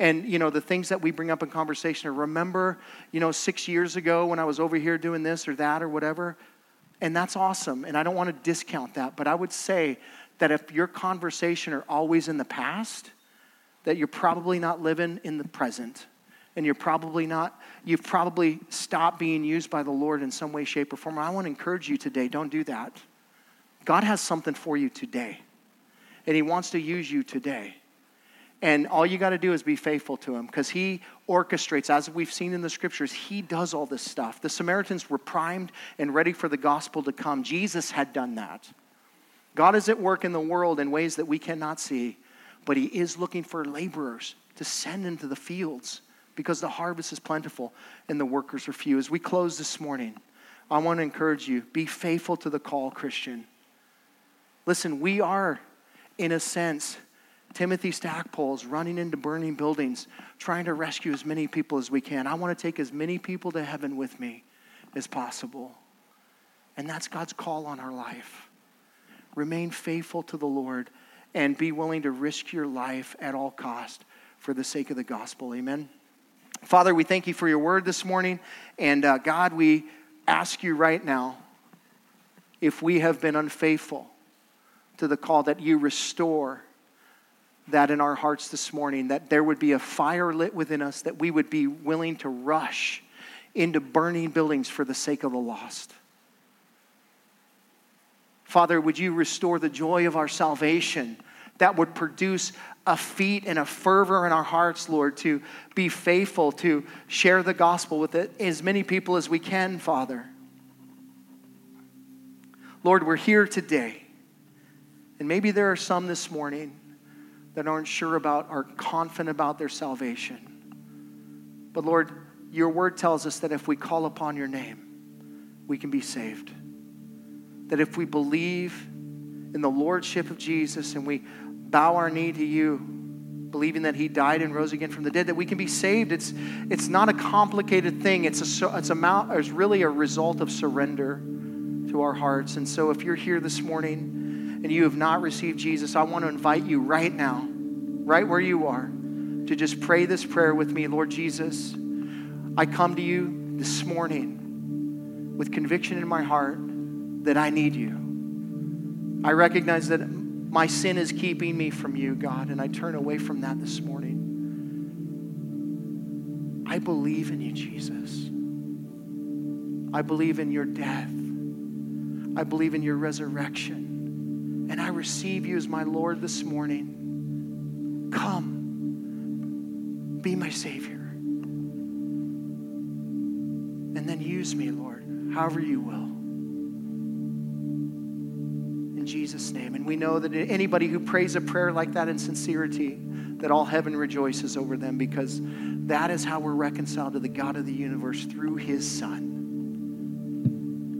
And, you know, the things that we bring up in conversation are remember, you know, six years ago when I was over here doing this or that or whatever. And that's awesome. And I don't want to discount that. But I would say that if your conversation are always in the past, that you're probably not living in the present and you're probably not you've probably stopped being used by the lord in some way shape or form i want to encourage you today don't do that god has something for you today and he wants to use you today And all you got to do is be faithful to him because he orchestrates, as we've seen in the scriptures, he does all this stuff. The Samaritans were primed and ready for the gospel to come. Jesus had done that. God is at work in the world in ways that we cannot see, but he is looking for laborers to send into the fields because the harvest is plentiful and the workers are few. As we close this morning, I want to encourage you be faithful to the call, Christian. Listen, we are, in a sense, Timothy Stackpoles running into burning buildings, trying to rescue as many people as we can. I want to take as many people to heaven with me as possible. And that's God's call on our life. Remain faithful to the Lord and be willing to risk your life at all cost for the sake of the gospel. Amen. Father, we thank you for your word this morning. And uh, God, we ask you right now if we have been unfaithful to the call that you restore that in our hearts this morning, that there would be a fire lit within us, that we would be willing to rush into burning buildings for the sake of the lost. Father, would you restore the joy of our salvation that would produce a feat and a fervor in our hearts, Lord, to be faithful, to share the gospel with as many people as we can, Father. Lord, we're here today. And maybe there are some this morning that aren't sure about, are confident about their salvation. But Lord, your word tells us that if we call upon your name, we can be saved. That if we believe in the lordship of Jesus and we bow our knee to you, believing that he died and rose again from the dead, that we can be saved. It's, it's not a complicated thing. It's, a, it's, a, it's really a result of surrender to our hearts. And so if you're here this morning and you have not received Jesus, I want to invite you right now, right where you are, to just pray this prayer with me. Lord Jesus, I come to you this morning with conviction in my heart that I need you. I recognize that my sin is keeping me from you, God, and I turn away from that this morning. I believe in you, Jesus. I believe in your death. I believe in your resurrection. And I receive you as my Lord this morning. Come, be my Savior. And then use me, Lord, however you will. Jesus' name. And we know that anybody who prays a prayer like that in sincerity, that all heaven rejoices over them because that is how we're reconciled to the God of the universe through his Son.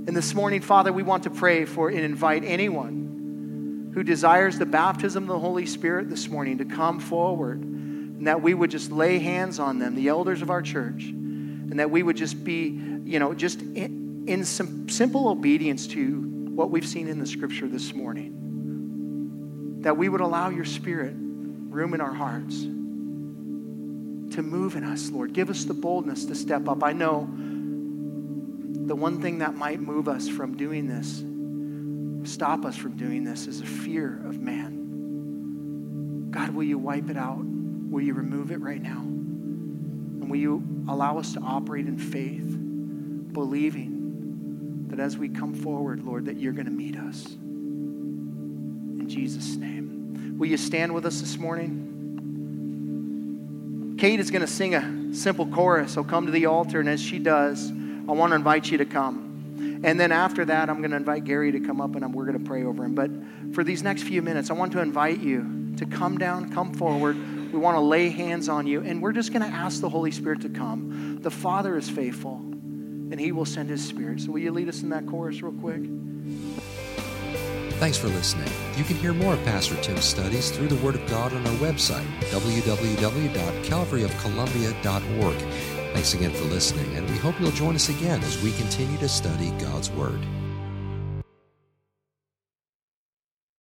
And this morning, Father, we want to pray for and invite anyone who desires the baptism of the Holy Spirit this morning to come forward and that we would just lay hands on them, the elders of our church, and that we would just be, you know, just in, in some simple obedience to what we've seen in the scripture this morning. That we would allow your spirit room in our hearts to move in us, Lord. Give us the boldness to step up. I know the one thing that might move us from doing this, stop us from doing this, is a fear of man. God, will you wipe it out? Will you remove it right now? And will you allow us to operate in faith, believing that as we come forward, Lord, that you're going to meet us? In Jesus' name. Will you stand with us this morning? Kate is going to sing a simple chorus. So come to the altar, and as she does, I want to invite you to come. And then after that, I'm going to invite Gary to come up and we're going to pray over him. But for these next few minutes, I want to invite you to come down, come forward. We want to lay hands on you, and we're just going to ask the Holy Spirit to come. The Father is faithful, and He will send His Spirit. So, will you lead us in that chorus real quick? Thanks for listening. You can hear more of Pastor Tim's studies through the Word of God on our website, www.calvaryofcolumbia.org. Thanks again for listening, and we hope you'll join us again as we continue to study God's Word.